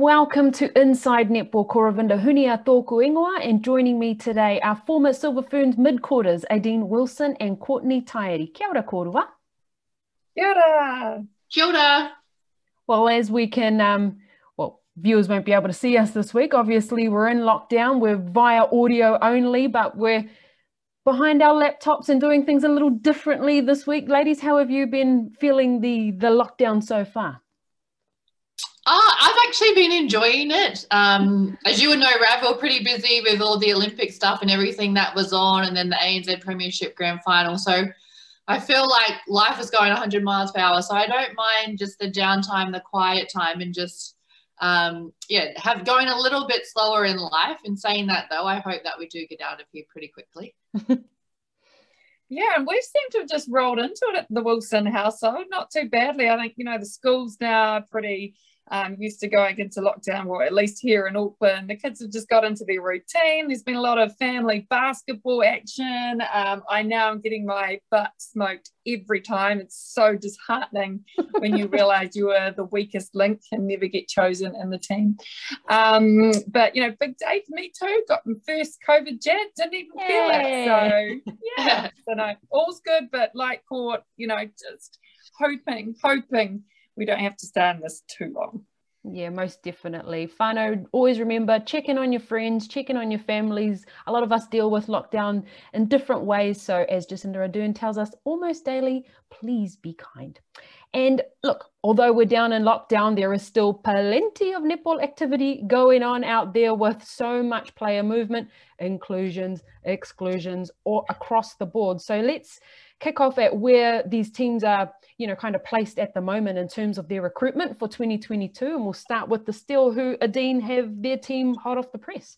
Welcome to Inside Netball Koravinda Hunia Tōku Ingoa and joining me today are former Silver Ferns midcourters Adine Wilson and Courtney Tairi. Kia ora korua. Kia ora. Kia ora. Well, as we can, um, well, viewers won't be able to see us this week. Obviously, we're in lockdown. We're via audio only, but we're behind our laptops and doing things a little differently this week. Ladies, how have you been feeling the the lockdown so far? Uh, I've actually been enjoying it. Um, as you would know, Rav, we're pretty busy with all the Olympic stuff and everything that was on, and then the ANZ Premiership Grand Final. So I feel like life is going 100 miles per hour. So I don't mind just the downtime, the quiet time, and just um, yeah, have going a little bit slower in life. In saying that, though, I hope that we do get out of here pretty quickly. Yeah, and we seem to have just rolled into it at the Wilson household, not too badly. I think, you know, the schools now are pretty um, used to going into lockdown, or at least here in Auckland, the kids have just got into their routine. There's been a lot of family basketball action. Um, I now am getting my butt smoked every time. It's so disheartening when you realize you are the weakest link and never get chosen in the team. Um, but you know, big day for me too. Got my first COVID jab, didn't even Yay. feel it. So yeah, so no, all's good. But like court, you know, just hoping, hoping we don't have to stay in this too long. Yeah, most definitely. Fano, always remember check in on your friends, check in on your families. A lot of us deal with lockdown in different ways. So, as Jacinda Ardern tells us almost daily, please be kind. And look, although we're down in lockdown, there is still plenty of netball activity going on out there with so much player movement, inclusions, exclusions, or across the board. So, let's kick off at where these teams are, you know, kind of placed at the moment in terms of their recruitment for 2022. And we'll start with the Steel, who Adine have their team hot off the press.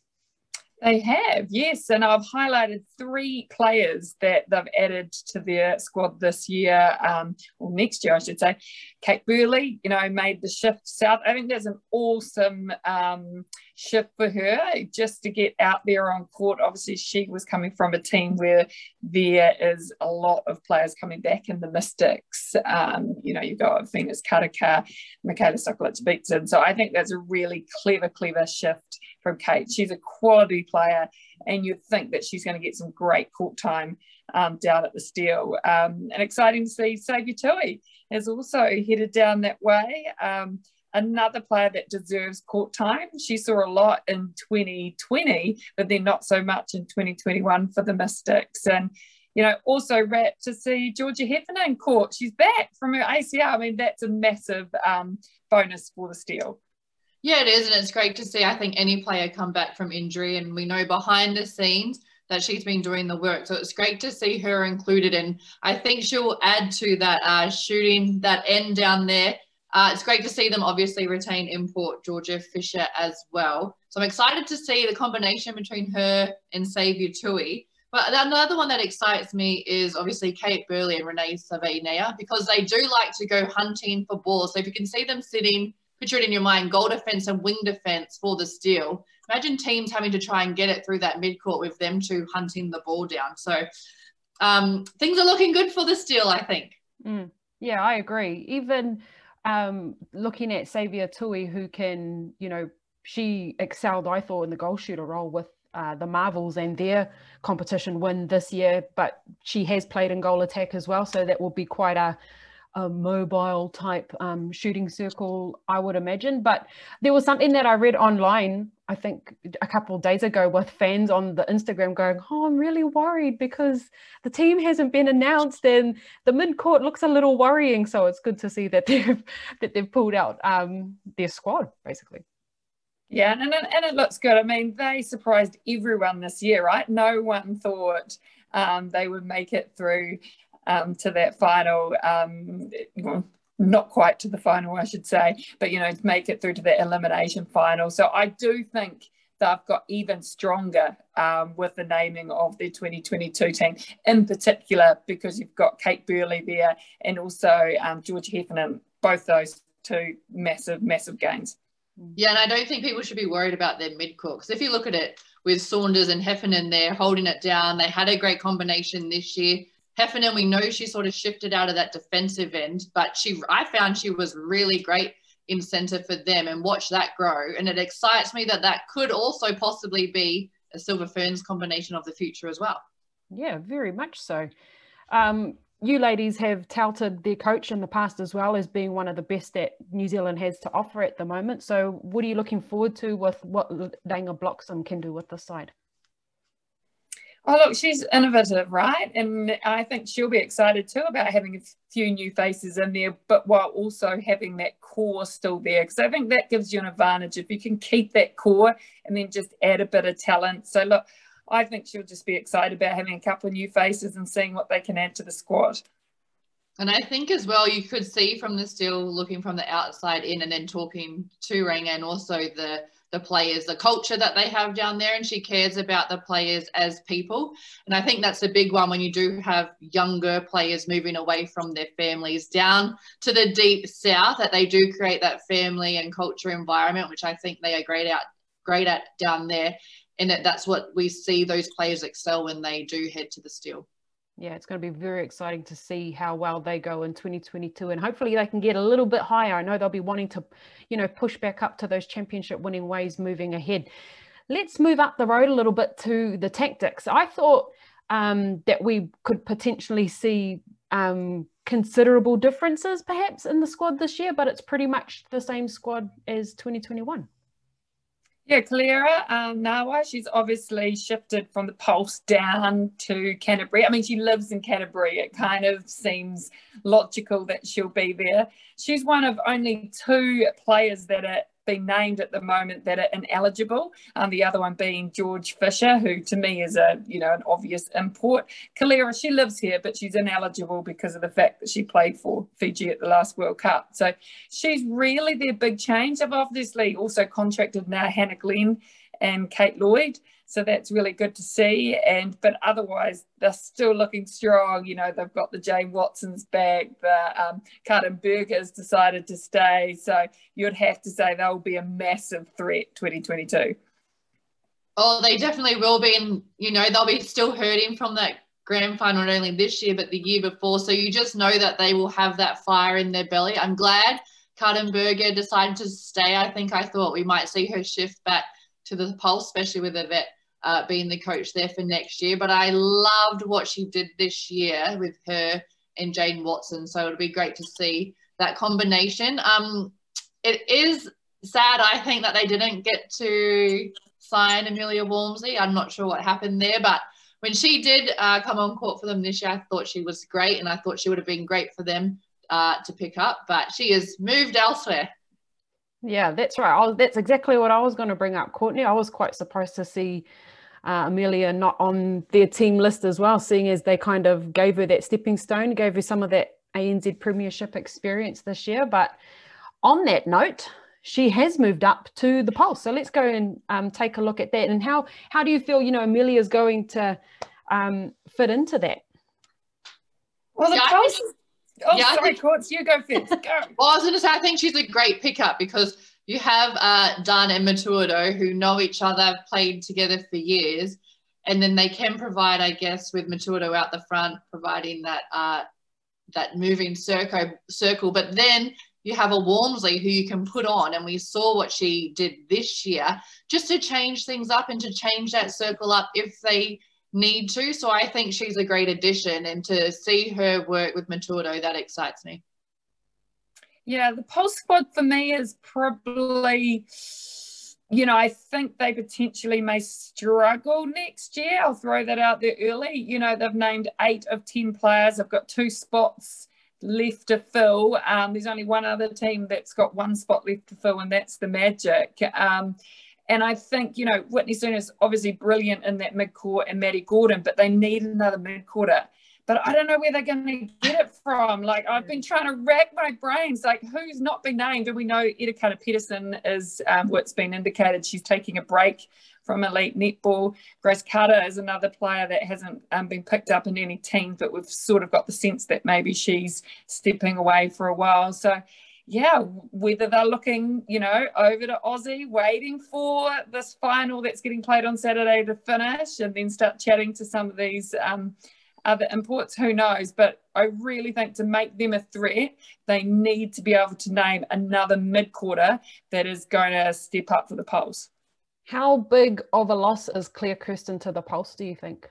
They have, yes. And I've highlighted three players that they've added to their squad this year, um, or next year, I should say. Kate Burley, you know, made the shift south. I think there's an awesome um, shift for her just to get out there on court. Obviously, she was coming from a team where there is a lot of players coming back in the Mystics. Um, you know, you've got Venus Karaka, Michaela Sokolich-Beatson. So I think that's a really clever, clever shift from Kate. She's a quality player, and you'd think that she's going to get some great court time um, down at the Steel. Um, and exciting to see Saviour Tui has also headed down that way. Um, another player that deserves court time. She saw a lot in 2020, but then not so much in 2021 for the Mystics. And you know, also wrapped to see Georgia Heffernan in court. She's back from her ACL. I mean, that's a massive um, bonus for the Steel. Yeah, it is. And it's great to see, I think, any player come back from injury. And we know behind the scenes that she's been doing the work. So it's great to see her included. And I think she'll add to that uh, shooting, that end down there. Uh, it's great to see them obviously retain import Georgia Fisher as well. So I'm excited to see the combination between her and Saviour Tui. But another one that excites me is obviously Kate Burley and Renee Savai'inaea because they do like to go hunting for balls. So if you can see them sitting picture it in your mind, goal defense and wing defense for the steel. Imagine teams having to try and get it through that midcourt with them two hunting the ball down. So um, things are looking good for the steel, I think. Mm, yeah, I agree. Even um, looking at Saviour Tui, who can, you know, she excelled, I thought, in the goal shooter role with uh, the Marvels and their competition win this year, but she has played in goal attack as well, so that will be quite a a mobile type um, shooting circle, I would imagine. But there was something that I read online, I think a couple of days ago, with fans on the Instagram going, Oh, I'm really worried because the team hasn't been announced and the mid court looks a little worrying. So it's good to see that they've that they've pulled out um, their squad, basically. Yeah, and, and it looks good. I mean, they surprised everyone this year, right? No one thought um, they would make it through um, to that final, um, not quite to the final, I should say, but you know, make it through to the elimination final. So I do think they've got even stronger um, with the naming of their 2022 team, in particular because you've got Kate Burley there and also um, George Heffernan, both those two massive, massive gains. Yeah, and I don't think people should be worried about their mid-court because if you look at it with Saunders and Heffernan there holding it down, they had a great combination this year. Heffernan, we know she sort of shifted out of that defensive end, but she I found she was really great incentive for them and watch that grow. And it excites me that that could also possibly be a Silver Ferns combination of the future as well. Yeah, very much so. Um, you ladies have touted their coach in the past as well as being one of the best that New Zealand has to offer at the moment. So, what are you looking forward to with what Reinga Bloxham can do with the side? Oh, look, she's innovative, right? And I think she'll be excited too about having a few new faces in there, but while also having that core still there. Because I think that gives you an advantage if you can keep that core and then just add a bit of talent. So, look, I think she'll just be excited about having a couple of new faces and seeing what they can add to the squad. And I think as well, you could see from the still looking from the outside in and then talking to Ring and also the the players, the culture that they have down there, and she cares about the players as people. And I think that's a big one when you do have younger players moving away from their families down to the deep south, that they do create that family and culture environment, which I think they are great at great at down there and that that's what we see those players excel when they do head to the steel yeah it's going to be very exciting to see how well they go in 2022 and hopefully they can get a little bit higher. I know they'll be wanting to you know push back up to those championship winning ways moving ahead. Let's move up the road a little bit to the Tactix. I thought um, that we could potentially see um, considerable differences perhaps in the squad this year but it's pretty much the same squad as 2021 yeah, Clara um, Nawa, she's obviously shifted from the Pulse down to Canterbury. I mean, she lives in Canterbury. It kind of seems logical that she'll be there. She's one of only two players that are been named at the moment that are ineligible. Um, the other one being George Fisher, who to me is a you know an obvious import. Kelera, she lives here, but she's ineligible because of the fact that she played for Fiji at the last World Cup. So she's really their big change. I've obviously also contracted now Hannah Glenn and Kate Lloyd. So that's really good to see. And but otherwise, they're still looking strong. You know, they've got the Jane Watsons back. The um, Burgers decided to stay. So you'd have to say they'll be a massive threat 2022. Oh, they definitely will be. And, you know, they'll be still hurting from that grand final not only this year, but the year before. So you just know that they will have that fire in their belly. I'm glad Berger decided to stay. I think I thought we might see her shift back to the pulse, especially with Yvette uh, being the coach there for next year. But I loved what she did this year with her and Jane Watson. So it'll be great to see that combination. Um, it is sad, I think, that they didn't get to sign Amelia Walmsley. I'm not sure what happened there, but when she did uh, come on court for them this year, I thought she was great, and I thought she would have been great for them uh, to pick up. But she has moved elsewhere. Yeah, that's right. Was, that's exactly what I was going to bring up, Courtney. I was quite surprised to see uh, Amelia not on their team list as well, seeing as they kind of gave her that stepping stone, gave her some of that ANZ Premiership experience this year. But on that note, she has moved up to the Pulse. So let's go and um, take a look at that. And how how do you feel? You know, Amelia is going to um, fit into that. Well, the yeah, Pulse. Oh, yeah, sorry, Courts, you go first. Go. well, I was going to say, I think she's a great pickup because you have uh, Dunn and Metuarau who know each other, have played together for years, and then they can provide, I guess, with Metuarau out the front, providing that uh, that moving circle. Circle, but then you have a Walmsley who you can put on, and we saw what she did this year, just to change things up and to change that circle up if they need to. So I think she's a great addition, and to see her work with Metuarau, that excites me. Yeah, the Pulse squad for me is probably, you know, I think they potentially may struggle next year. I'll throw that out there early. You know, they've named eight of 10 players. I've got two spots left to fill. Um, there's only one other team that's got one spot left to fill, and that's the Magic. Um, and I think, you know, Whitney Souness is obviously brilliant in that midcourt and Maddie Gordon, but they need another midcourter but I don't know where they're going to get it from. Like I've been trying to rack my brains, like who's not been named? And we know Edda Peterson is um, what's been indicated. She's taking a break from elite netball. Grace Carter is another player that hasn't um, been picked up in any teams, but we've sort of got the sense that maybe she's stepping away for a while. So yeah, whether they're looking, you know, over to Aussie, waiting for this final that's getting played on Saturday to finish, and then start chatting to some of these um, other imports, who knows? But I really think to make them a threat, they need to be able to name another midcourter that is going to step up for the Pulse. How big of a loss is Claire Kersten to the Pulse, do you think?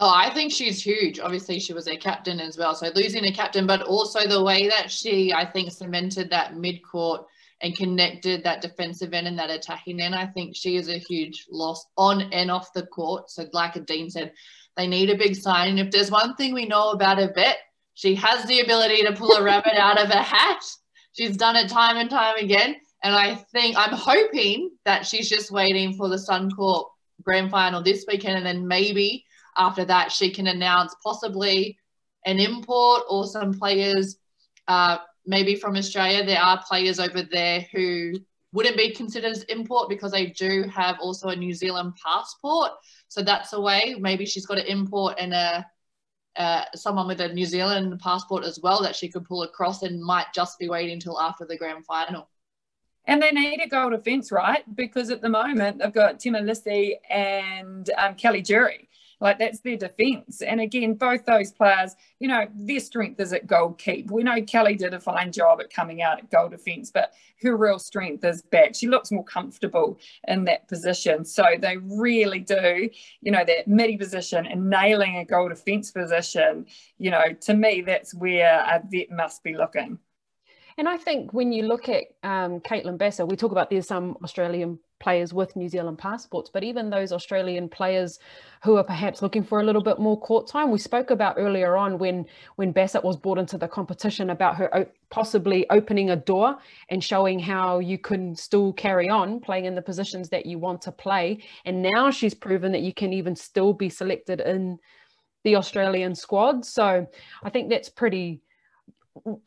Oh, I think she's huge. Obviously, she was a captain as well. So losing a captain, but also the way that she, I think, cemented that mid court and connected that defensive end and that attacking end. I think she is a huge loss on and off the court. So, like Dean said, they need a big sign. And if there's one thing we know about Yvette, she has the ability to pull a rabbit out of a hat. She's done it time and time again. And I think I'm hoping that she's just waiting for the Suncorp grand final this weekend. And then maybe after that, she can announce possibly an import or some players, uh, maybe from Australia. There are players over there who wouldn't be considered as import because they do have also a New Zealand passport. So that's a way. Maybe she's got an import and a uh, someone with a New Zealand passport as well that she could pull across and might just be waiting until after the grand final. And they need a goal defence, right? Because at the moment they've got Timor-Leste and um, Kelly Jury. Like that's their defence. And again, both those players, you know, their strength is at goal keep. We know Kelly did a fine job at coming out at goal defence, but her real strength is back. She looks more comfortable in that position. So they really do, you know, that midi position and nailing a goal defence position, you know, to me, that's where Yvette must be looking. And I think when you look at um, Caitlin Bassett, we talk about there's some Australian players with New Zealand passports, but even those Australian players who are perhaps looking for a little bit more court time. We spoke about earlier on when when Bassett was brought into the competition about her possibly opening a door and showing how you can still carry on playing in the positions that you want to play. And now she's proven that you can even still be selected in the Australian squad. So I think that's pretty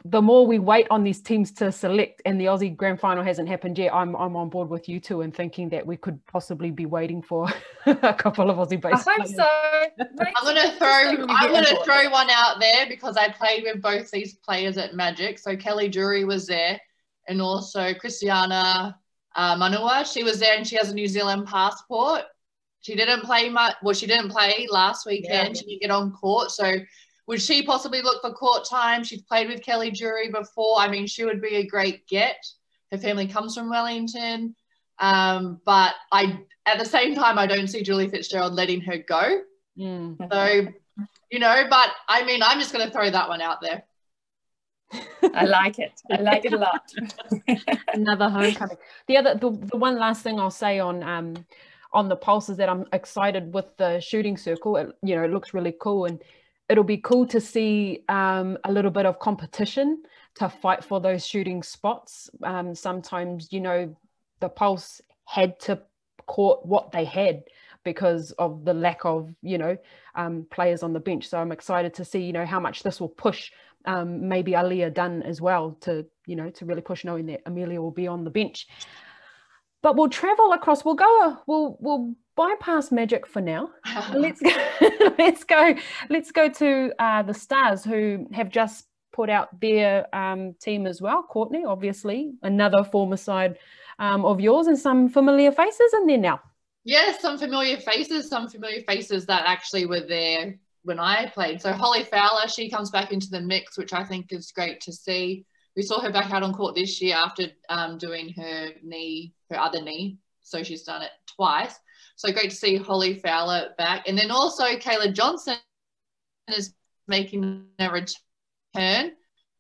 the more we wait on these teams to select and the Aussie grand final hasn't happened yet, I'm I'm on board with you too and thinking that we could possibly be waiting for a couple of Aussie based. I hope so. I'm gonna throw I'm gonna throw one out there because I played with both these players at Magic. So Kelly Jury was there and also Christiana uh, Manu'a. She was there and she has a New Zealand passport. She didn't play much. Well, she didn't play last weekend. Yeah. She didn't get on court, so would she possibly look for court time? She's played with Kelly Jury before. I mean, she would be a great get. Her family comes from Wellington. Um, but I, at the same time, I don't see Julie Fitzgerald letting her go. Mm. So, you know, but I mean, I'm just going to throw that one out there. I like it. I like it a lot. Another homecoming. The other, the, the one last thing I'll say on um on the pulse is that I'm excited with the shooting circle. It, you know, it looks really cool and it'll be cool to see um, a little bit of competition to fight for those shooting spots. Um, sometimes, you know, the Pulse had to court what they had because of the lack of, you know, um, players on the bench. So I'm excited to see, you know, how much this will push um, maybe Aliyah Dunn as well to, you know, to really push knowing that Amelia will be on the bench. But we'll travel across, we'll go, we'll, we'll bypass magic for now. let's go. let's go. Let's go to uh, the Stars, who have just put out their um, team as well. Courtney, obviously, another former side um, of yours, and some familiar faces in there now. Yes, yeah, some familiar faces. Some familiar faces that actually were there when I played. So Holly Fowler, she comes back into the mix, which I think is great to see. We saw her back out on court this year after um, doing her knee, her other knee. So she's done it twice. So great to see Holly Fowler back. And then also Kayla Johnson is making a return,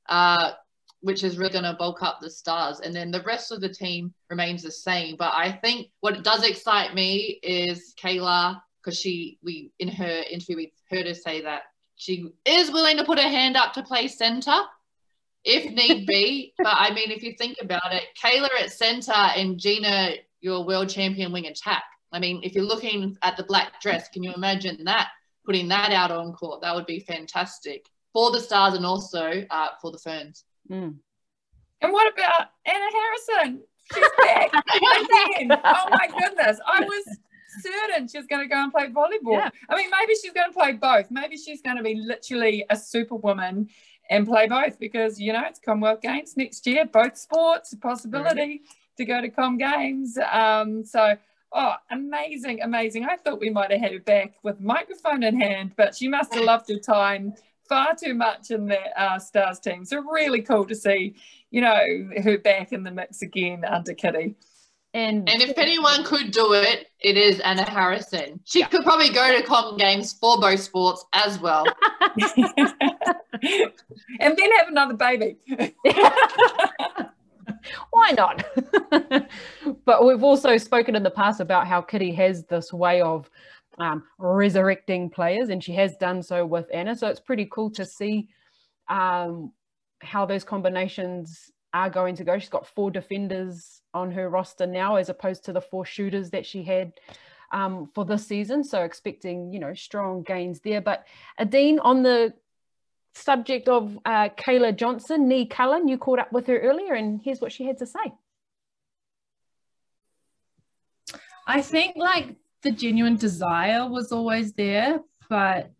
uh, which is really going to bulk up the stars. And then the rest of the team remains the same. But I think what does excite me is Kayla, because she, we in her interview, we heard her say that she is willing to put her hand up to play centre if need be. but I mean, if you think about it, Kayla at centre and Gina, your world champion wing attack. I mean, if you're looking at the black dress, can you imagine that? Putting that out on court, that would be fantastic for the Stars and also uh, for the Ferns. Mm. And what about Anna Harrison? She's back again. Oh my goodness. I was certain she's going to go and play volleyball. Yeah. I mean, maybe she's going to play both. Maybe she's going to be literally a superwoman and play both because, you know, it's Commonwealth Games next year, both sports, a possibility mm-hmm. to go to Com Games. Um, so Oh, amazing, amazing. I thought we might have had her back with microphone in hand, but she must have loved her time far too much in the uh, Stars team. So really cool to see, you know, her back in the mix again under Kiri. And, and if anyone could do it, it is Anna Harrison. She yeah. could probably go to Com Games for both sports as well. and then have another baby. Why not? but we've also spoken in the past about how Kiri has this way of um, resurrecting players, and she has done so with Anna. So it's pretty cool to see um, how those combinations are going to go. She's got four defenders on her roster now, as opposed to the four shooters that she had um, for this season. So expecting, you know, strong gains there. But Adine, on the subject of uh, Kayla Johnson, Nee Cullen, you caught up with her earlier, and here's what she had to say. I think like the genuine desire was always there, but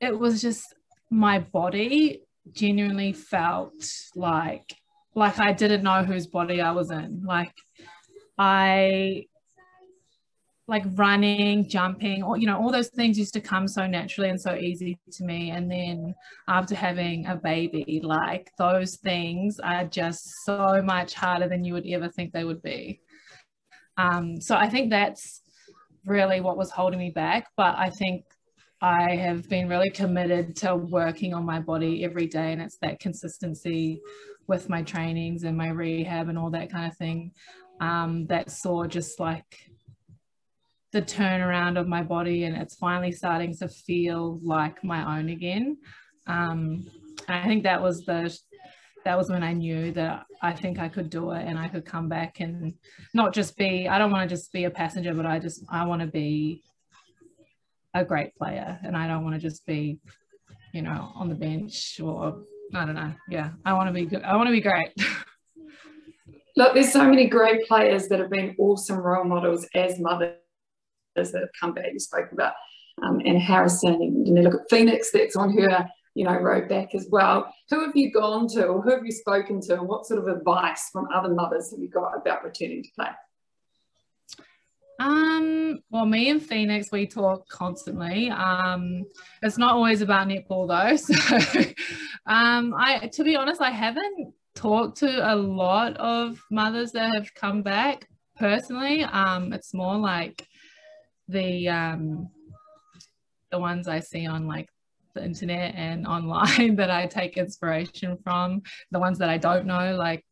it was just my body genuinely felt like like I didn't know whose body I was in. Like I like running, jumping, or you know, all those things used to come so naturally and so easy to me. And then after having a baby, like those things are just so much harder than you would ever think they would be. Um, so I think that's really what was holding me back. But I think I have been really committed to working on my body every day, and it's that consistency with my trainings and my rehab and all that kind of thing um, that saw just like the turnaround of my body, and it's finally starting to feel like my own again. Um, I think that was the that was when I knew that I think I could do it and I could come back and not just be, I don't want to just be a passenger, but I just, I want to be a great player and I don't want to just be, you know, on the bench or I don't know. Yeah, I want to be good. I want to be great. Look, there's so many great players that have been awesome role models as mothers that have come back. You spoke about um, and Harrison, and you look at Phoenix that's on her you know, wrote back as well. Who have you gone to or who have you spoken to and what sort of advice from other mothers have you got about returning to play? Um, well, me and Phoenix, we talk constantly. Um, it's not always about netball though. So, um, I, to be honest, I haven't talked to a lot of mothers that have come back personally. Um, it's more like the, um, the ones I see on like the internet and online that I take inspiration from. The ones that I don't know, like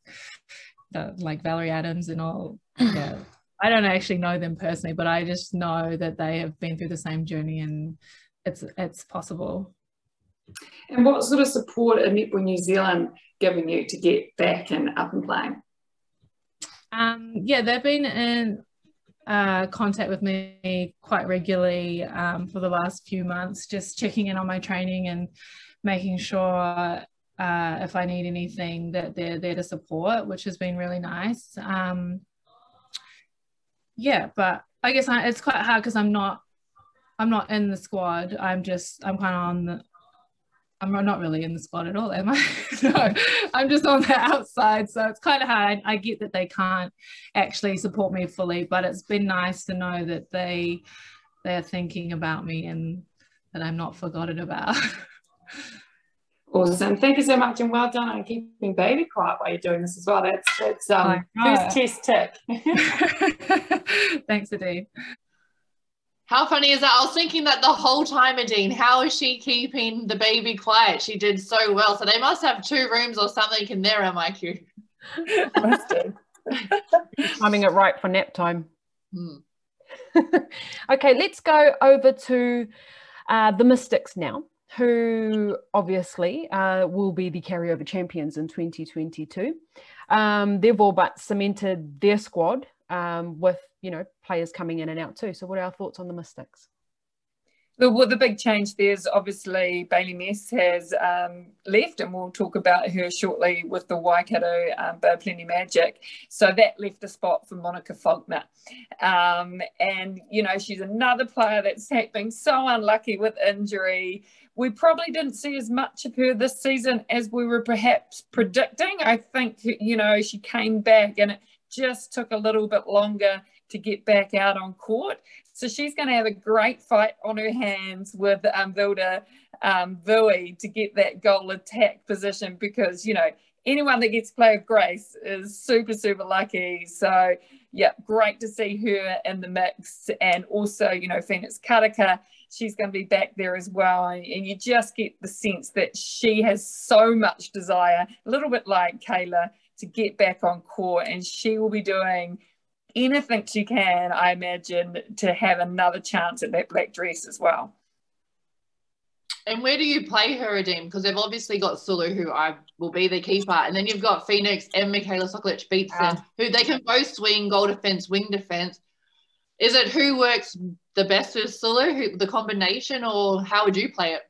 the, like Valerie Adams and all. Yeah. I don't actually know them personally, but I just know that they have been through the same journey and it's it's possible. And what sort of support are Netball New Zealand giving you to get back and up and playing? Um, yeah, they've been in uh, contact with me quite regularly um, for the last few months, just checking in on my training and making sure uh, if I need anything that they're there to support, which has been really nice. Um, yeah, but I guess I, it's quite hard because I'm not I'm not in the squad. I'm just I'm kind of on the I'm not really in the squad at all, am I? no, I'm just on the outside. So it's kind of hard. I, get that they can't actually support me fully, but it's been nice to know that they they're thinking about me and that I'm not forgotten about. awesome. Thank you so much and well done on keeping baby quiet while you're doing this as well. That's that's um first test tick. Thanks, Adine. How funny is that? I was thinking that the whole time, Adine. How is she keeping the baby quiet? She did so well. So they must have two rooms or something in there, MIQ. must have. Timing it right for nap time. Hmm. okay, let's go over to uh, the Mystics now, who obviously uh, will be the carryover champions in 2022. Um, they've all but cemented their squad um, with you know players coming in and out too. So what are our thoughts on the Mystics? Well, the big change there is obviously Bailey Mes has um, left, and we'll talk about her shortly with the Waikato um, Plenty Magic. So that left a spot for Monica Falkner. Um, and, you know, she's another player that's been so unlucky with injury. We probably didn't see as much of her this season as we were perhaps predicting. I think, you know, she came back and it just took a little bit longer to get back out on court. So she's going to have a great fight on her hands with um, Filda um, Vui to get that goal attack position because, you know, anyone that gets play of grace is super, super lucky. So, yeah, great to see her in the mix. And also, you know, Phoenix Karaka, she's going to be back there as well. And, and you just get the sense that she has so much desire, a little bit like Kayla, to get back on court. And she will be doing anything she can, I imagine, to have another chance at that black dress as well. And where do you play her, Adine? Because they've obviously got Sulu, who I will be the keeper, and then you've got Phoenix and Michaela Sokolich-Beatson, yeah. who they can both swing goal defense, wing defense. Is it who works the best with Sulu, who, the combination, or how would you play it?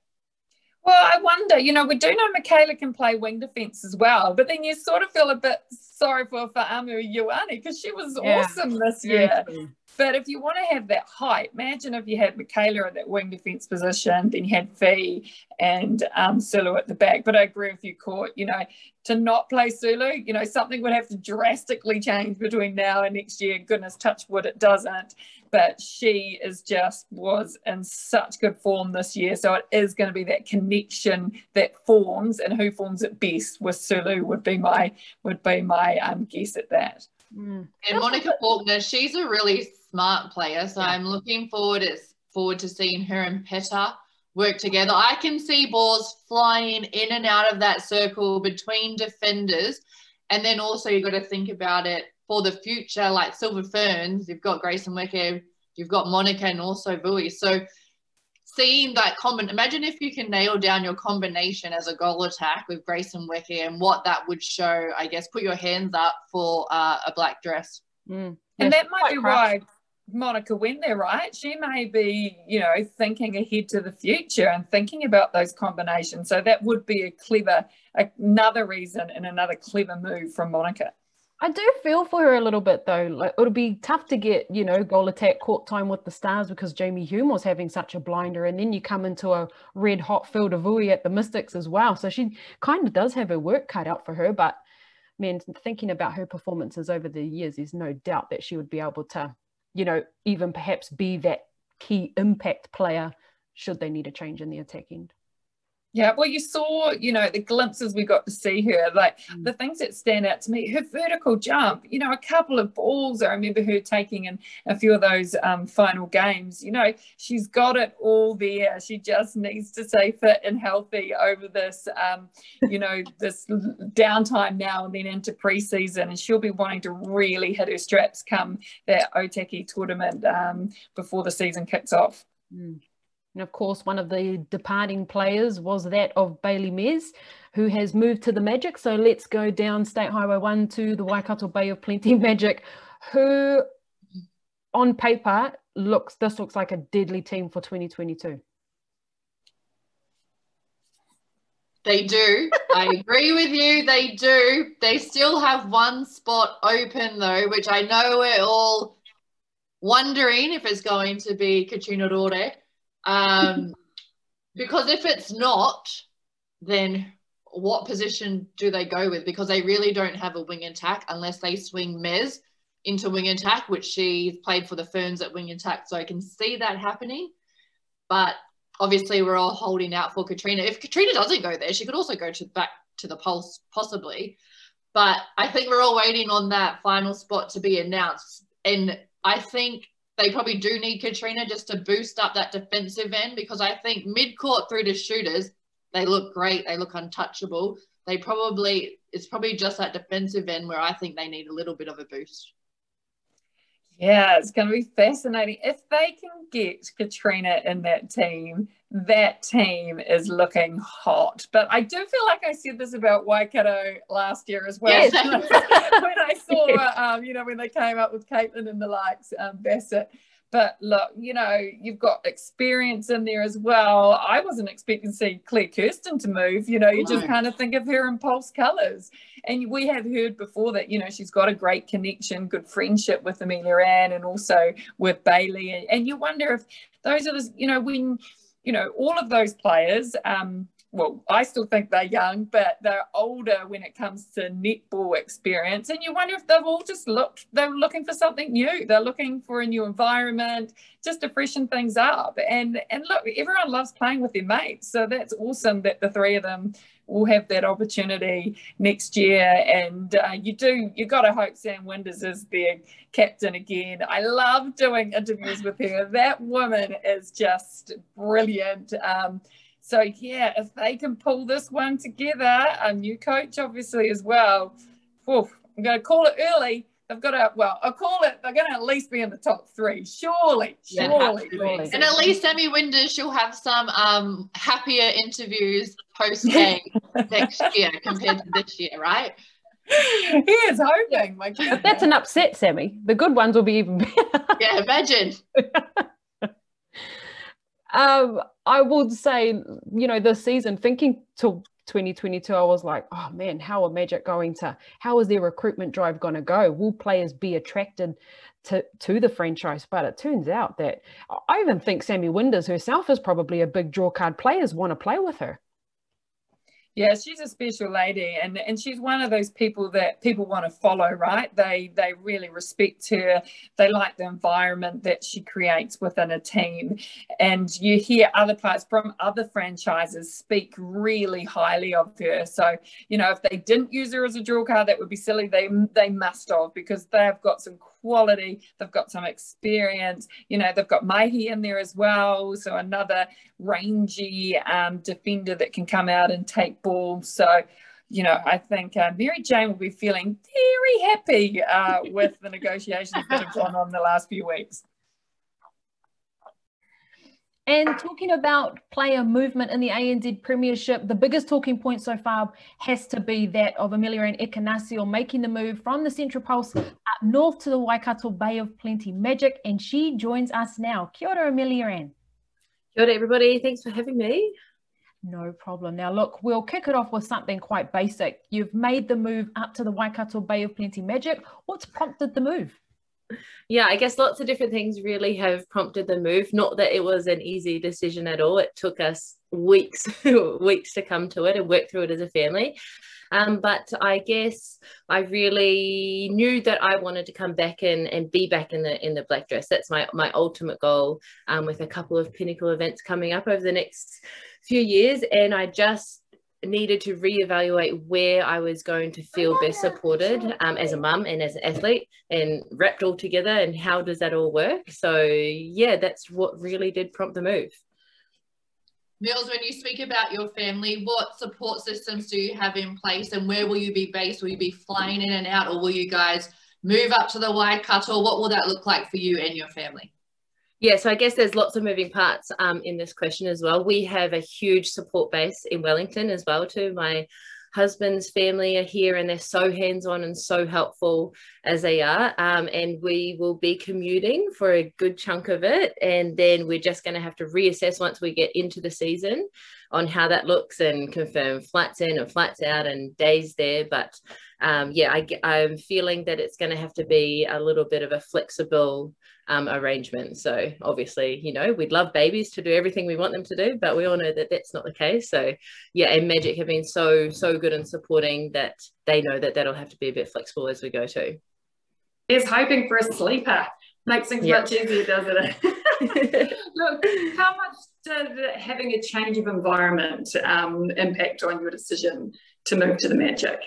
Well, I wonder, you know, we do know Michaela can play wing defence as well, but then you sort of feel a bit sorry for, for Amu Ioane because she was yeah. awesome this year. But if you want to have that height, imagine if you had Michaela at that wing defence position, then you had Fee and um, Sulu at the back. But I agree with you, Court, you know, to not play Sulu, you know, something would have to drastically change between now and next year. Goodness, touch wood, it doesn't. But she is just was in such good form this year. So it is going to be that connection that forms and who forms it best with Sulu would be my would be my um, guess at that. Mm. And Monica Falkner, she's a really smart player. So yeah. I'm looking forward forward to seeing her and Peta work together. I can see balls flying in and out of that circle between defenders. And then also you've got to think about it for the future, like Silver Ferns, you've got Grace Nweke, you've got Monica and also Vui. So seeing that common, imagine if you can nail down your combination as a goal attack with Grace Nweke and what that would show, I guess, put your hands up for uh, a black dress. Mm. And that might be why Monica went there, right? She may be, you know, thinking ahead to the future and thinking about those combinations. So that would be a clever, another reason and another clever move from Monica. I do feel for her a little bit though. Like it'll be tough to get, you know, goal attack court time with the stars because Jamie Hume was having such a blinder, and then you come into a red hot field of Vui at the Mystics as well. So she kind of does have her work cut out for her. But I man, thinking about her performances over the years, there's no doubt that she would be able to you know, even perhaps be that key impact player should they need a change in the attack end. Yeah, well, you saw, you know, the glimpses we got to see her, like mm. the things that stand out to me, her vertical jump, you know, a couple of balls. I remember her taking in a few of those um, final games. You know, she's got it all there. She just needs to stay fit and healthy over this, um, you know, this downtime now and then into preseason. And she'll be wanting to really hit her straps come that Otaki tournament um, before the season kicks off. Mm. And of course, one of the departing players was that of Bailey Mes, who has moved to the Magic. So let's go down State Highway 1 to the Waikato Bay of Plenty Magic, who on paper looks, this looks like a deadly team for 2022. They do. I agree with you. They do. They still have one spot open though, which I know we're all wondering if it's going to be Katrina Rore. Um, because if it's not, then what position do they go with? Because they really don't have a wing attack unless they swing Mes into wing attack, which she played for the Ferns at wing attack. So I can see that happening. But obviously, we're all holding out for Katrina. If Katrina doesn't go there, she could also go to back to the Pulse, possibly. But I think we're all waiting on that final spot to be announced. And I think they probably do need Katrina just to boost up that defensive end because I think mid court through to shooters, they look great. They look untouchable. They probably, it's probably just that defensive end where I think they need a little bit of a boost. Yeah, it's going to be fascinating. If they can get Katrina in that team, that team is looking hot. But I do feel like I said this about Waikato last year as well. Yes. when I saw, um, you know, when they came up with Caitlin and the likes, um, Bassett. But look, you know, you've got experience in there as well. I wasn't expecting to see Claire Kersten to move. You know, you just kind of think of her in Pulse colours. And we have heard before that, you know, she's got a great connection, good friendship with Ameliaranne and also with Bailey. And, and you wonder if those are the, you know, when, you know, all of those players, um, well, I still think they're young, but they're older when it comes to netball experience. And you wonder if they've all just looked, they're looking for something new. They're looking for a new environment, just to freshen things up. And and look, everyone loves playing with their mates. So that's awesome that the three of them will have that opportunity next year. And uh, you do, you got to hope Sam Winders is their captain again. I love doing interviews with her. That woman is just brilliant. Um, so yeah, if they can pull this one together, a new coach obviously as well. Oof, I'm going to call it early. They've got to, well, I'll call it, they're going to at least be in the top three. Surely, surely. Yeah, and at least Sammy Winders, she'll have some um, happier interviews post game next year compared to this year, right? He is hoping. My if that's an upset, Sammy, the good ones will be even better. yeah, imagine. um, I would say, you know, this season, thinking till 2022, I was like, oh man, how are Magic going to, how is their recruitment drive going to go? Will players be attracted to, to the franchise? But it turns out that I even think Sammy Winders herself is probably a big draw card. Players want to play with her. Yeah, she's a special lady, and and she's one of those people that people want to follow. Right? They they really respect her. They like the environment that she creates within a team, and you hear other parts from other franchises speak really highly of her. So you know, if they didn't use her as a draw card, that would be silly. They they must have because they've got some quality. They've got some experience. You know, they've got Mahi in there as well. So another rangy um, defender that can come out and take balls. So, you know, I think uh, Mary Jane will be feeling very happy uh, with the negotiations that have gone on the last few weeks. And talking about player movement in the ANZ Premiership, the biggest talking point so far has to be that of Ameliaranne Ekenasio making the move from the Central Pulse up north to the Waikato Bay of Plenty Magic, and she joins us now. Kia ora, Ameliaranne. Kia ora, everybody. Thanks for having me. No problem. Now, look, we'll kick it off with something quite basic. You've made the move up to the Waikato Bay of Plenty Magic. What's prompted the move? Yeah, I guess lots of different things really have prompted the move. Not that it was an easy decision at all. It took us weeks, weeks to come to it and work through it as a family. Um, but I guess I really knew that I wanted to come back and, and be back in the in the black dress. That's my my ultimate goal. Um, with a couple of pinnacle events coming up over the next few years, and I just needed to reevaluate where I was going to feel best supported um, as a mum and as an athlete and wrapped all together and how does that all work? So yeah, that's what really did prompt the move. Mills, when you speak about your family, what support systems do you have in place and where will you be based? Will you be flying in and out or will you guys move up to the Waikato? What will that look like for you and your family? Yeah, so I guess there's lots of moving parts um, in this question as well. We have a huge support base in Wellington as well too. My husband's family are here and they're so hands-on and so helpful as they are. Um, and we will be commuting for a good chunk of it. And then we're just going to have to reassess once we get into the season on how that looks and confirm flats in and flats out and days there. But um, yeah, I, I'm feeling that it's going to have to be a little bit of a flexible um, arrangement. So obviously, you know, we'd love babies to do everything we want them to do, but we all know that that's not the case. So yeah, and Magic have been so so good in supporting that they know that that'll have to be a bit flexible as we go too. Is hoping for a sleeper makes things yep. much easier, doesn't it? Look, how much did having a change of environment um, impact on your decision to move to the Magic?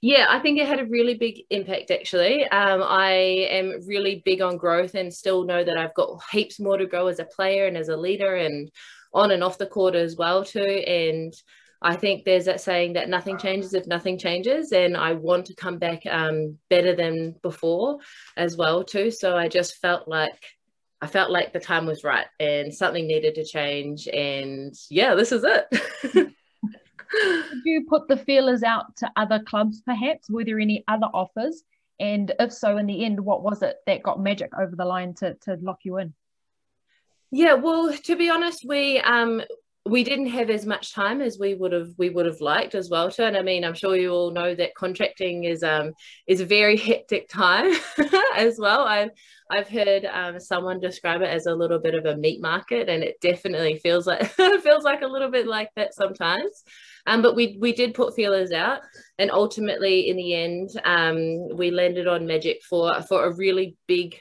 Yeah, I think it had a really big impact actually. Um, I am really big on growth and still know that I've got heaps more to grow as a player and as a leader and on and off the court as well too. And I think there's that saying that nothing changes if nothing changes, and I want to come back um, better than before as well too. So I just felt like I felt like the time was right and something needed to change, and yeah, this is it. Did you put the feelers out to other clubs perhaps? Were there any other offers? And if so, in the end, what was it that got Magic over the line to, to lock you in? Yeah, well, to be honest, we um we didn't have as much time as we would have we would have liked as well and i mean i'm sure you all know that contracting is um is a very hectic time as well i've i've heard um, someone describe it as a little bit of a meat market and it definitely feels like feels like a little bit like that sometimes um, but we we did put feelers out and ultimately in the end um, we landed on magic for for a really big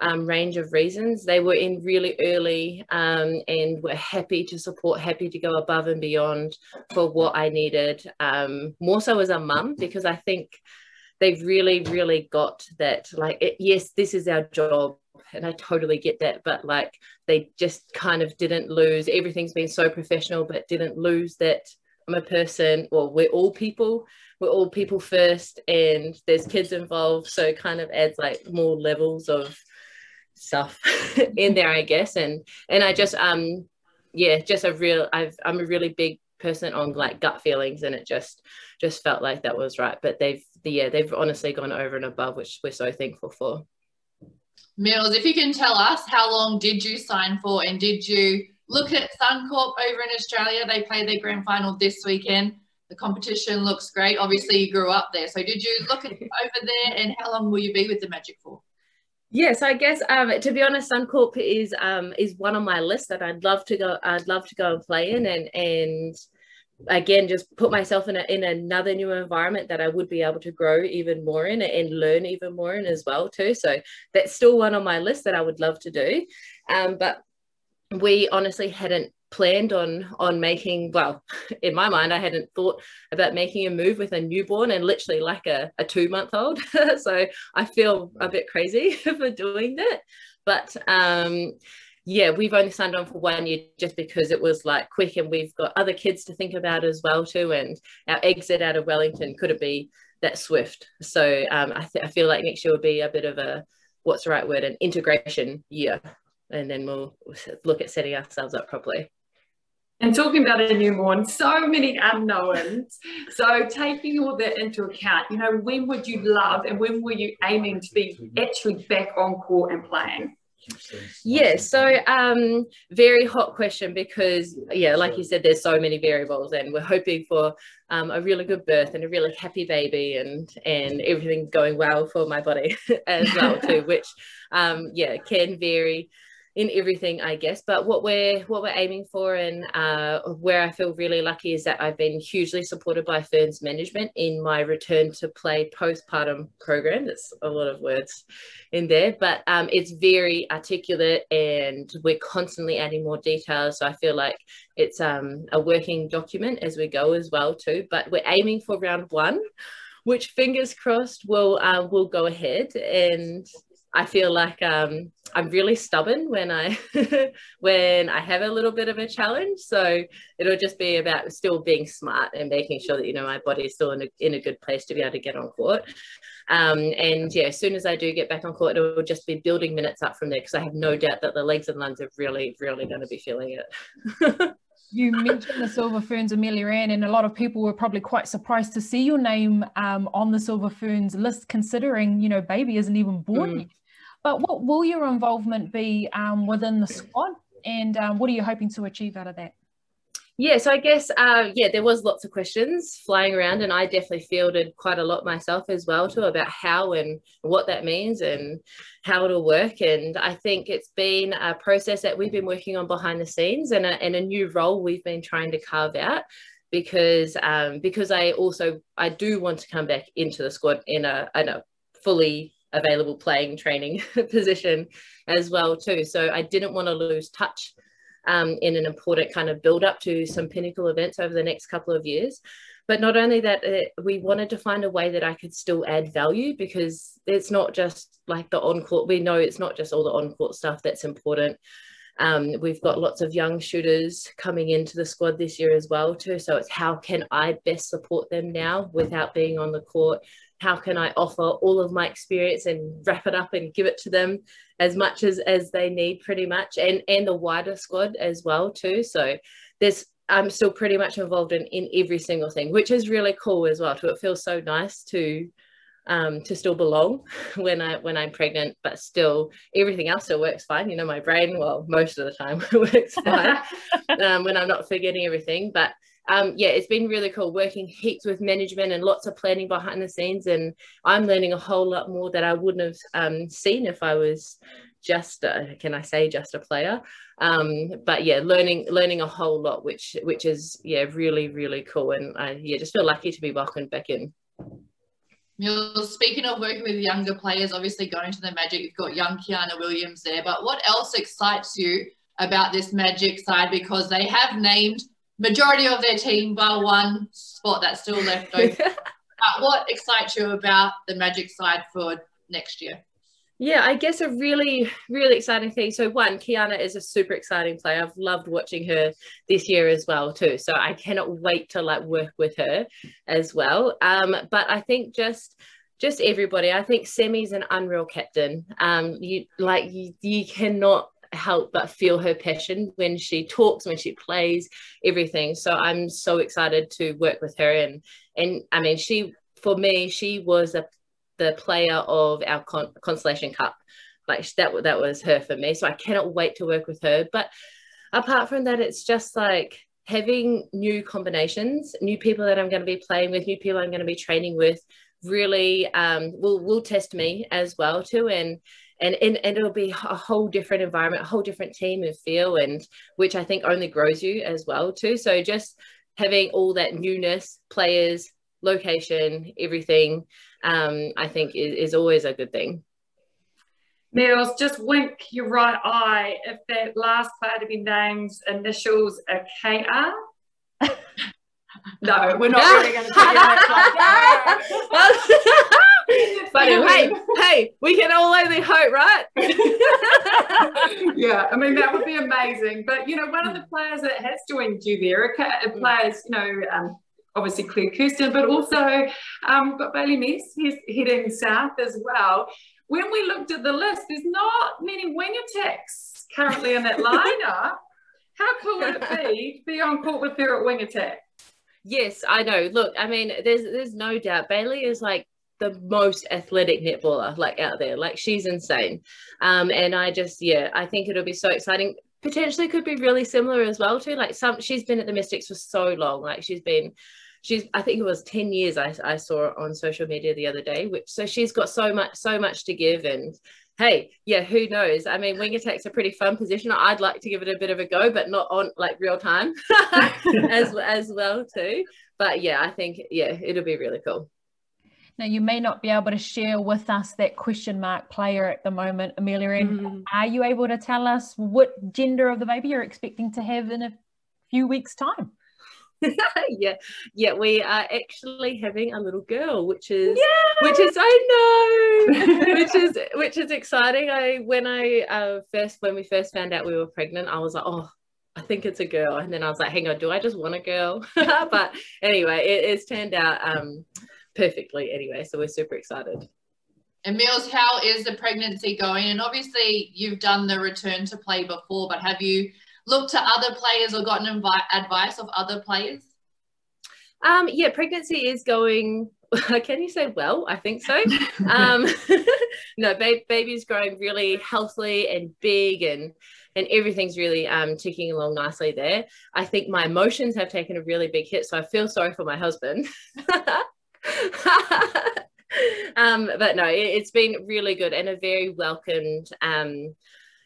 um, range of reasons. They were in really early um, and were happy to support, happy to go above and beyond for what I needed, um, more so as a mum, because I think they've really, really got that, like, it, yes, this is our job. And I totally get that, but like they just kind of didn't lose. Everything's been so professional, but didn't lose that I'm a person. Well, we're all people. We're all people first, and there's kids involved, so it kind of adds like more levels of stuff in there, I guess. And and I just um yeah, just a real I've I'm a really big person on like gut feelings and it just just felt like that was right. But they've the, yeah, they've honestly gone over and above, which we're so thankful for. Mills, if you can tell us how long did you sign for and did you look at Suncorp over in Australia? They play their grand final this weekend. The competition looks great. Obviously, you grew up there. So, did you look at over there and how long will you be with the Magic for? Yes, I guess um, to be honest, Suncorp is um, is one on my list that I'd love to go. I'd love to go and play in, and and again, just put myself in a, in another new environment that I would be able to grow even more in and learn even more in as well too. So that's still one on my list that I would love to do. Um, but we honestly hadn't planned on on making well in my mind i hadn't thought about making a move with a newborn and literally like a, a two month old. So i feel a bit crazy for doing that. But um yeah we've only signed on for one year just because it was like quick and we've got other kids to think about as well too and our exit out of wellington could it be that swift. So um, I, th- I feel like next year will be a bit of a what's the right word an integration year and then we'll look at setting ourselves up properly. And talking about a newborn, so many unknowns. So taking all that into account, you know, when would you love and when were you aiming to be actually back on court and playing? Yeah, so um, very hot question because yeah, like you said, there's so many variables, and we're hoping for um, a really good birth and a really happy baby, and and everything going well for my body as well too, which um, yeah can vary in everything i guess. But what we're what we're aiming for and uh, where i feel really lucky is that i've been hugely supported by ferns management in my return to play postpartum program. That's a lot of words in there but um, it's very articulate and we're constantly adding more details. So i feel like it's um, a working document as we go as well too. But we're aiming for round one which fingers crossed will uh, will go ahead. And I feel like um, I'm really stubborn when I when I have a little bit of a challenge. So it'll just be about still being smart and making sure that you know my body is still in a, in a good place to be able to get on court. Um, and yeah, as soon as I do get back on court, it will just be building minutes up from there because I have no doubt that the legs and lungs are really, really going to be feeling it. you mentioned the Silver Ferns, Ameliaranne, and a lot of people were probably quite surprised to see your name um, on the Silver Ferns list, considering you know baby isn't even born mm. But what will your involvement be um, within the squad, and um, what are you hoping to achieve out of that? Yeah, so I guess uh, yeah, there was lots of questions flying around, and I definitely fielded quite a lot myself as well too about how and what that means and how it'll work. And I think it's been a process that we've been working on behind the scenes, and a, and a new role we've been trying to carve out because um, because I also I do want to come back into the squad in a in a fully available playing training position as well too. So I didn't want to lose touch um, in an important kind of build up to some pinnacle events over the next couple of years. But not only that, it, uh, we wanted to find a way that I could still add value because it's not just like the on court. We know it's not just all the on court stuff that's important. Um, we've got lots of young shooters coming into the squad this year as well too. So it's how can I best support them now without being on the court? How can I offer all of my experience and wrap it up and give it to them as much as as they need pretty much and and the wider squad as well too so there's I'm still pretty much involved in in every single thing which is really cool as well too it feels so nice to um, to still belong when I when I'm pregnant, but still everything else still works fine. You know, my brain, well, most of the time works fine um, when I'm not forgetting everything. But um, yeah, it's been really cool working heaps with management and lots of planning behind the scenes, and I'm learning a whole lot more that I wouldn't have um, seen if I was just a, can I say just a player um but yeah learning learning a whole lot which which is yeah really really cool and I yeah just feel lucky to be welcomed back in speaking of working with younger players, obviously going to the Magic, you've got young Kiana Williams there. But what else excites you about this Magic side? Because they have named majority of their team by one spot that's still left open. what excites you about the Magic side for next year? Yeah, I guess a really, really exciting thing. So one, Kiana is a super exciting player. I've loved watching her this year as well too. So I cannot wait to like work with her as well. Um, but I think just just everybody. I think Semi's an unreal captain. Um, you like you, you cannot help but feel her passion when she talks, when she plays, everything. So I'm so excited to work with her and and I mean she for me she was a the player of our Con- Constellation Cup. Like that, that was her for me. So I cannot wait to work with her. But apart from that, it's just like having new combinations, new people that I'm going to be playing with, new people I'm going to be training with. Really, um, will will test me as well too, and and, and and it'll be a whole different environment, a whole different team and feel, and which I think only grows you as well too. So just having all that newness, players, location, everything, um, I think is, is always a good thing. Mills, just wink your right eye if that last player to be named initials are KR. no, we're not really going to figure that But hey, hey, we can all only hope, right? yeah, I mean that would be amazing. But you know, one of the players that has joined you there, players, you know, um, obviously Claire Kersten, but also um, got Bailey Mes, he's heading south as well. When we looked at the list, there's not many wing attacks currently in that lineup. How cool would it be to be on court with her at wing attack? Yes, I know. Look, I mean, there's there's no doubt Bailey is like the most athletic netballer like out there. Like she's insane. Um, and I just yeah, I think it'll be so exciting. Potentially could be really similar as well too. Like some she's been at the mystics for so long. Like she's been she's i think it was 10 years i, I saw on social media the other day which so she's got so much so much to give. And hey yeah who knows? I mean wing attack's a pretty fun position. I'd like to give it a bit of a go but not on like real time as as well too. But yeah i think yeah it'll be really cool now, you may not be able to share with us that question mark player at the moment, Amelia. Mm. are you able to tell us what gender of the baby you're expecting to have in a few weeks' time? yeah, yeah, we are actually having a little girl, which is Yay! which is I know, which is which is exciting. I when I uh, first when we first found out we were pregnant, I was like, oh, I think it's a girl, and then I was like, hang on, do I just want a girl? but anyway, it, it's turned out. Um, perfectly anyway. So we're super excited. And Mills, how is the pregnancy going? And obviously, you've done the return to play before, but have you looked to other players or gotten advice of other players? Um, yeah, pregnancy is going. Can you say well? I think so. um, no, ba- baby's growing really healthily and big, and and everything's really um, ticking along nicely there. I think my emotions have taken a really big hit, so I feel sorry for my husband. um, but no, it, has been really good and a very welcomed um,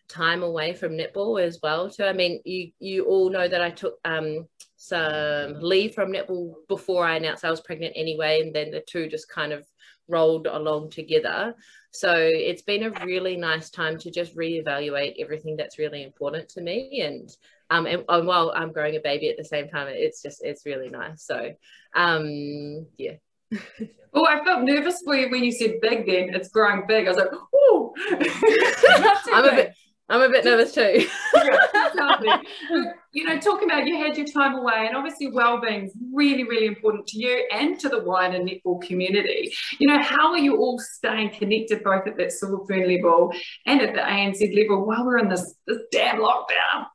time away from netball as well. So I mean, you you all know that I took um, some leave from netball before I announced I was pregnant anyway, and then the two just kind of rolled along together. So it's been a really nice time to just reevaluate everything that's really important to me and um and, and while I'm growing a baby at the same time it's just it's really nice. So um yeah oh, I felt nervous for you when you said big. Then it's growing big. I was like, oh. I'm a bit. I'm a bit nervous too. yeah, you know, talking about you had your time away, and obviously well-being is really, really important to you and to the wider netball community. You know, how are you all staying connected both at that Silver Fern level and at the ANZ level while we're in this, this damn lockdown?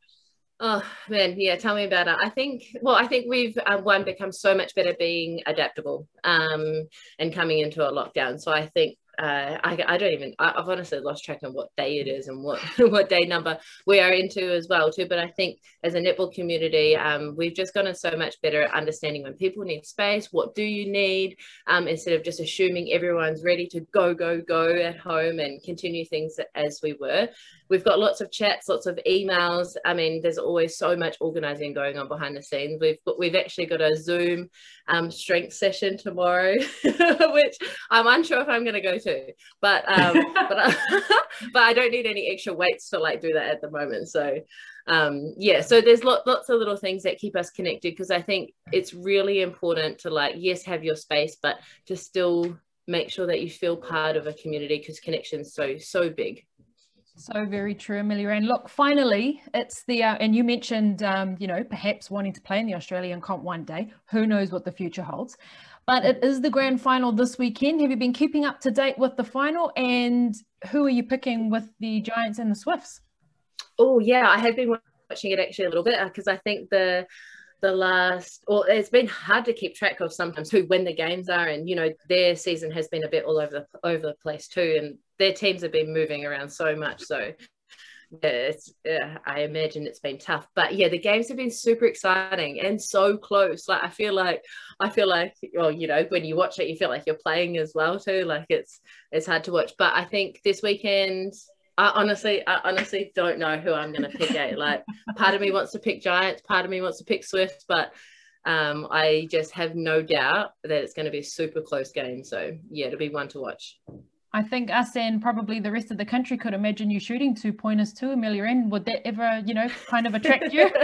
Oh man, yeah. Tell me about it. I think, well, I think we've uh, one become so much better being adaptable um, and coming into a lockdown. So I think uh, I, I don't even I, have honestly lost track of what day it is and what what day number we are into as well too but I think as a netball community um, we've just gotten so much better at understanding when people need space what do you need um, instead of just assuming everyone's ready to go go go at home and continue things as we were we've got lots of chats, lots of emails. I mean, there's always so much organizing going on behind the scenes. We've got, we've actually got a Zoom um, strength session tomorrow, which I'm unsure if I'm going to go to, but um, but I, but I don't need any extra weights to like do that at the moment. So um, yeah, so there's lot, lots of little things that keep us connected because I think it's really important to like yes have your space, but to still make sure that you feel part of a community because connection's so so big so very true, Amelia. And look, finally, it's the, uh, and you mentioned, um, you know, perhaps wanting to play in the Australian comp one day. Who knows what the future holds? But it is the grand final this weekend. Have you been keeping up to date with the final? And who are you picking with the Giants and the Swifts? Oh, yeah, I have been watching it actually a little bit because uh, I think the the last or it's been hard to keep track of sometimes who when the games are and you know their season has been a bit all over the over the place too and their teams have been moving around so much. So yeah, I imagine it's been tough, but yeah, the games have been super exciting and so close. Like I feel like I feel like well, you know, when you watch it, you feel like you're playing as well too. Like it's it's hard to watch, but I think this weekend. I honestly, I honestly don't know who I'm going to pick. Out. Like, part of me wants to pick Giants, part of me wants to pick Swift, but um, I just have no doubt that it's going to be a super close game. So yeah, it'll be one to watch. I think us and probably the rest of the country could imagine you shooting two pointers too, Amelia. And would that ever, you know, kind of attract you?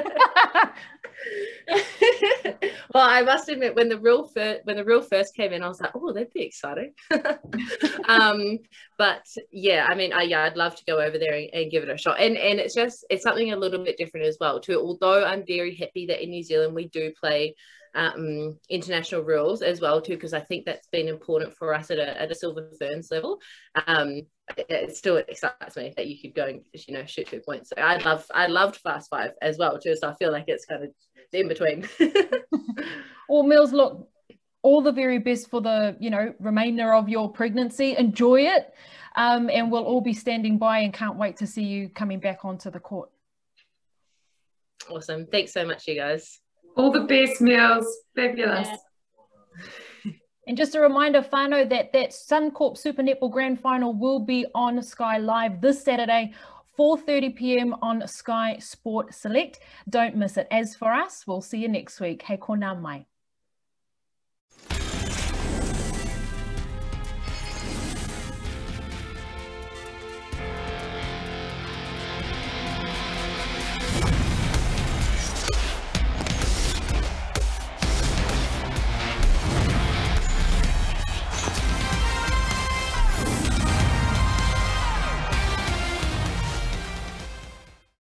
well, I must admit, when the real first when the real first came in, I was like, oh, that'd be exciting. um, but yeah, I mean, I yeah, I'd love to go over there and, and, give it a shot. And and it's just it's something a little bit different as well too. Although I'm very happy that in New Zealand we do play um, international rules as well too, because I think that's been important for us at a, at a Silver Ferns level. Um, it, it, still excites me that you could go and you know shoot two points. So I love I loved Fast Five as well too. So I feel like it's kind of in between. well, Mills, look, all the very best for the you know remainder of your pregnancy. Enjoy it, um, and we'll all be standing by and can't wait to see you coming back onto the court. Awesome. Thanks so much, you guys. All the best Mills. Fabulous. Yeah. And just a reminder, whānau, that that Suncorp Super Netball Grand Final will be on Sky Live this Saturday, 4.30 p.m. on Sky Sport Select. Don't miss it. As for us, we'll see you next week. Hey, kona mai.